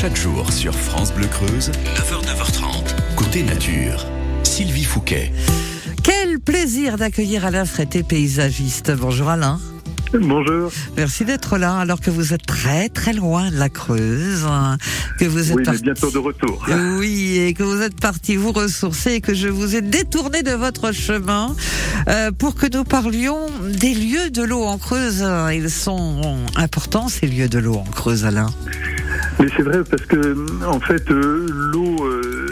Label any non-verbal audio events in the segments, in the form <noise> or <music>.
Chaque jour sur France Bleu Creuse, 9h, 9h30, côté nature. Sylvie Fouquet. Quel plaisir d'accueillir Alain Frété, paysagiste. Bonjour Alain. Bonjour. Merci d'être là alors que vous êtes très très loin de la Creuse, hein, que vous êtes Oui, mais bientôt de retour. <laughs> Oui, et que vous êtes parti vous ressourcer et que je vous ai détourné de votre chemin euh, pour que nous parlions des lieux de l'eau en Creuse. Ils sont importants ces lieux de l'eau en Creuse, Alain. Mais c'est vrai parce que en fait euh, l'eau euh,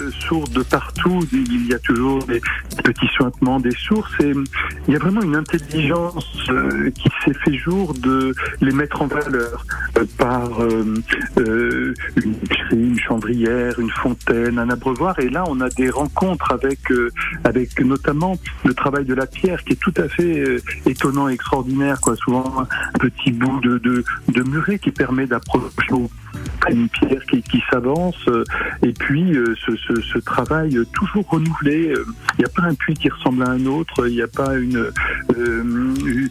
de partout, il y a toujours des petits suintements des sources et il y a vraiment une intelligence euh, qui s'est fait jour de les mettre en valeur euh, par euh, une une chandrière, une fontaine, un abreuvoir. Et là on a des rencontres avec avec notamment le travail de la pierre qui est tout à fait étonnant et extraordinaire quoi. Souvent un petit bout de de, de muret qui permet d'approcher une pierre qui, qui s'avance euh, et puis euh, ce, ce, travail euh, toujours renouvelé. euh, Il n'y a pas un puits qui ressemble à un autre, il n'y a pas une, euh,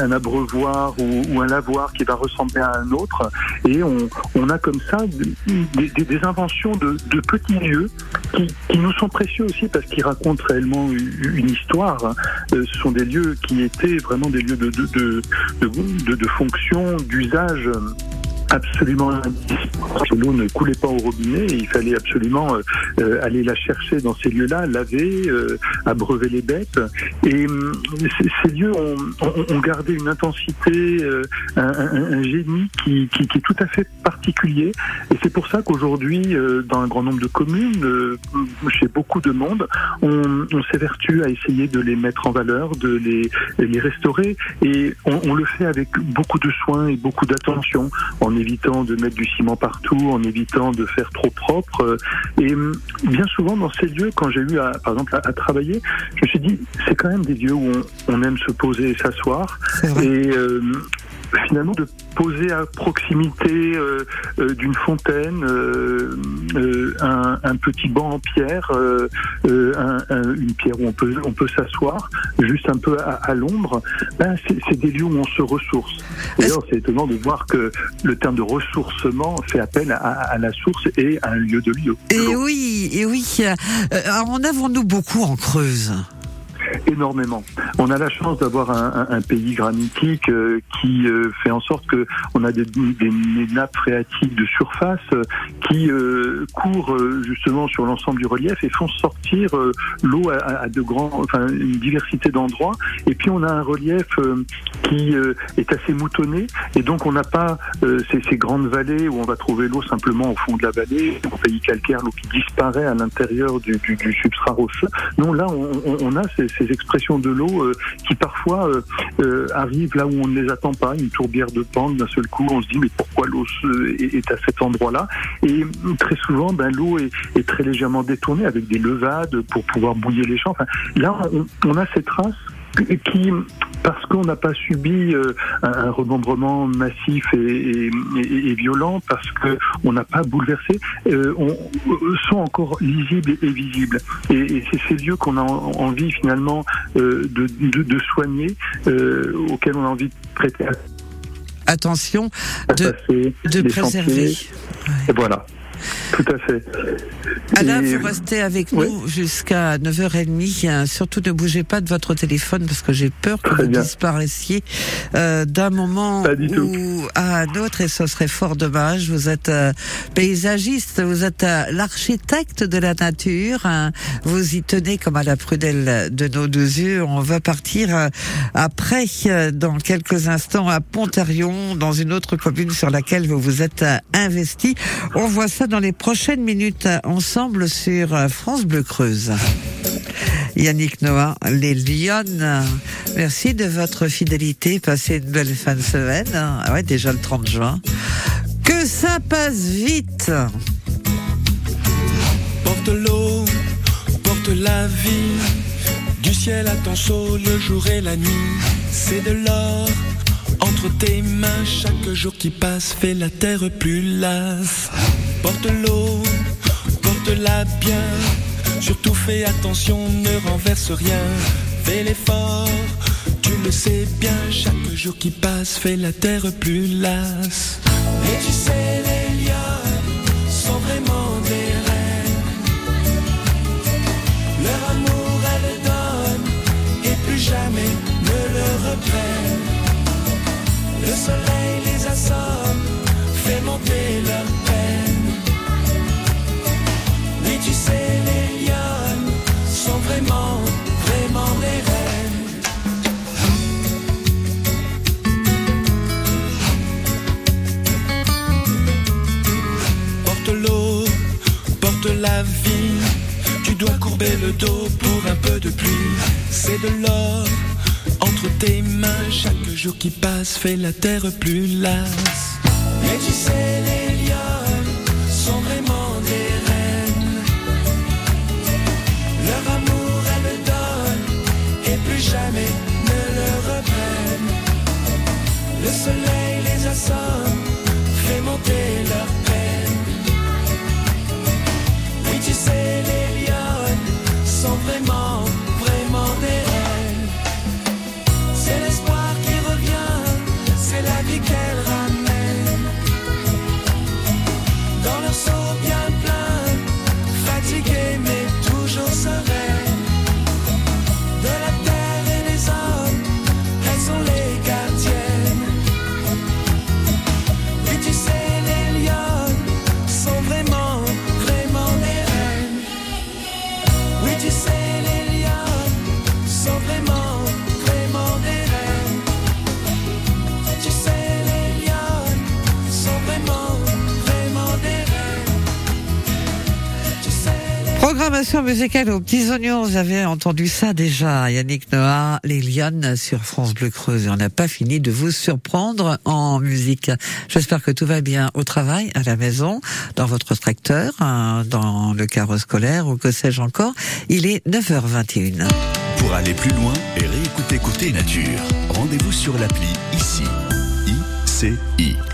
un abreuvoir ou, un lavoir qui va ressembler à un autre. Et on, on a comme ça des, des- inventions de, de petits lieux qui, qui nous sont précieux aussi parce qu'ils racontent réellement une, histoire. hein. Euh, Ce sont des lieux qui étaient vraiment des lieux de, de, de, fonction, d'usage euh, absolument indispensable. L'eau ne coulait pas au robinet et il fallait absolument euh, euh, aller la chercher dans ces lieux-là, laver, euh, abreuver les bêtes. Et hum, ces, lieux ont, gardé une intensité, un, génie qui, est tout à fait particulier. Et c'est pour ça qu'aujourd'hui, dans un grand nombre de communes, chez beaucoup de monde, on, s'évertue à essayer de les mettre en valeur, de les, restaurer. Et on, le fait avec beaucoup de soin et beaucoup d'attention en évitant de mettre du ciment partout, en évitant de faire trop propre. Et bien souvent dans ces lieux, quand j'ai eu à, par exemple à, à travailler, je me suis dit c'est quand même des lieux où on, on aime se poser et s'asseoir. Et euh, finalement de poser à proximité euh, euh, d'une fontaine euh, euh, un, un petit banc en pierre, euh, euh, un- un- une pierre où on peut on peut s'asseoir, juste un peu à, à l'ombre. Ben, c'est des lieux où on se ressource. D'ailleurs, c'est étonnant de voir que le terme de ressourcement fait appel à, à la source et à un lieu de lieu. Et oui, et oui. Alors, en avons-nous beaucoup en Creuse énormément. On a la chance d'avoir un, pays granitique euh, qui euh, fait en sorte que on a des, nappes phréatiques de surface euh, qui courent justement sur l'ensemble du relief et font sortir l'eau à, de grands, enfin une diversité d'endroits. Et puis on a un relief qui est assez moutonné et donc on n'a pas ces, grandes vallées où on va trouver l'eau simplement au fond de la vallée, en pays calcaire, l'eau qui disparaît à l'intérieur du, substrat rocheux. Non, là, on, a ces expressions de l'eau euh, qui parfois euh, euh, arrivent là où on ne les attend pas, une tourbière de pente, d'un seul coup, on se dit mais pourquoi l'eau est, à cet endroit-là? Et très souvent, ben, l'eau est, très légèrement détournée avec des levades pour pouvoir bouiller les champs. Là, on, on a ces traces qui, parce qu'on n'a pas subi euh, un, un remembrement massif et, et- et- et violent, parce que on n'a pas bouleversé, euh, on, euh, sont encore lisibles et, visibles. Et, c'est ces lieux qu'on a en- envie finalement de, de, de soigner, auxquels on a envie de prêter Attention de, préserver. Et voilà. Tout à fait. Alain, Et- vous restez avec Oui. nous jusqu'à 9h30. hein. Surtout ne bougez pas de votre téléphone parce que j'ai peur que Très vous bien. disparaissiez euh, d'un moment ou à un autre et ce serait fort dommage. Vous êtes euh, paysagiste, vous êtes euh, l'architecte de la nature. hein. Vous y tenez comme à la prudelle de nos deux yeux. On va partir après, dans quelques instants, à Pontarion, dans une autre commune sur laquelle vous vous êtes investi. On voit ça dans les prochaines minutes ensemble sur France Bleu Creuse. Yannick Noah, les Lyonnes. Merci de votre fidélité. Passez une belle fin de semaine. Ah ouais, déjà le 30 juin. Que ça passe vite. Porte l'eau, porte la vie. Du ciel à ton saut, le jour et la nuit. C'est de l'or entre tes mains. Chaque jour qui passe fait la terre plus lasse. Porte l'eau, porte-la bien. Surtout fais attention, ne renverse rien. Fais l'effort, tu le sais bien. Chaque jour qui passe fait la terre plus lasse. Mais tu sais, les lions sont vraiment des reines. Leur amour, elles donnent et plus jamais ne le reprennent. Le soleil les assort Tu dois courber le dos pour un peu de pluie. C'est de l'or entre tes mains. Chaque jour qui passe fait la terre plus lasse. Mais tu sais, les lions sont vraiment des reines. Leur amour, elles le donnent et plus jamais ne le reprennent. Le soleil les assomme, Programmation musicale aux petits oignons, vous avez entendu ça déjà. Yannick Noah, les Lyonnes sur France Bleu Creuse. On n'a pas fini de vous surprendre en musique. J'espère que tout va bien au travail, à la maison, dans votre tracteur, hein, dans le carreau scolaire ou que sais-je encore. Il est 9h21. Pour aller plus loin et réécouter Côté Nature, rendez-vous sur l'appli ICI. ICI.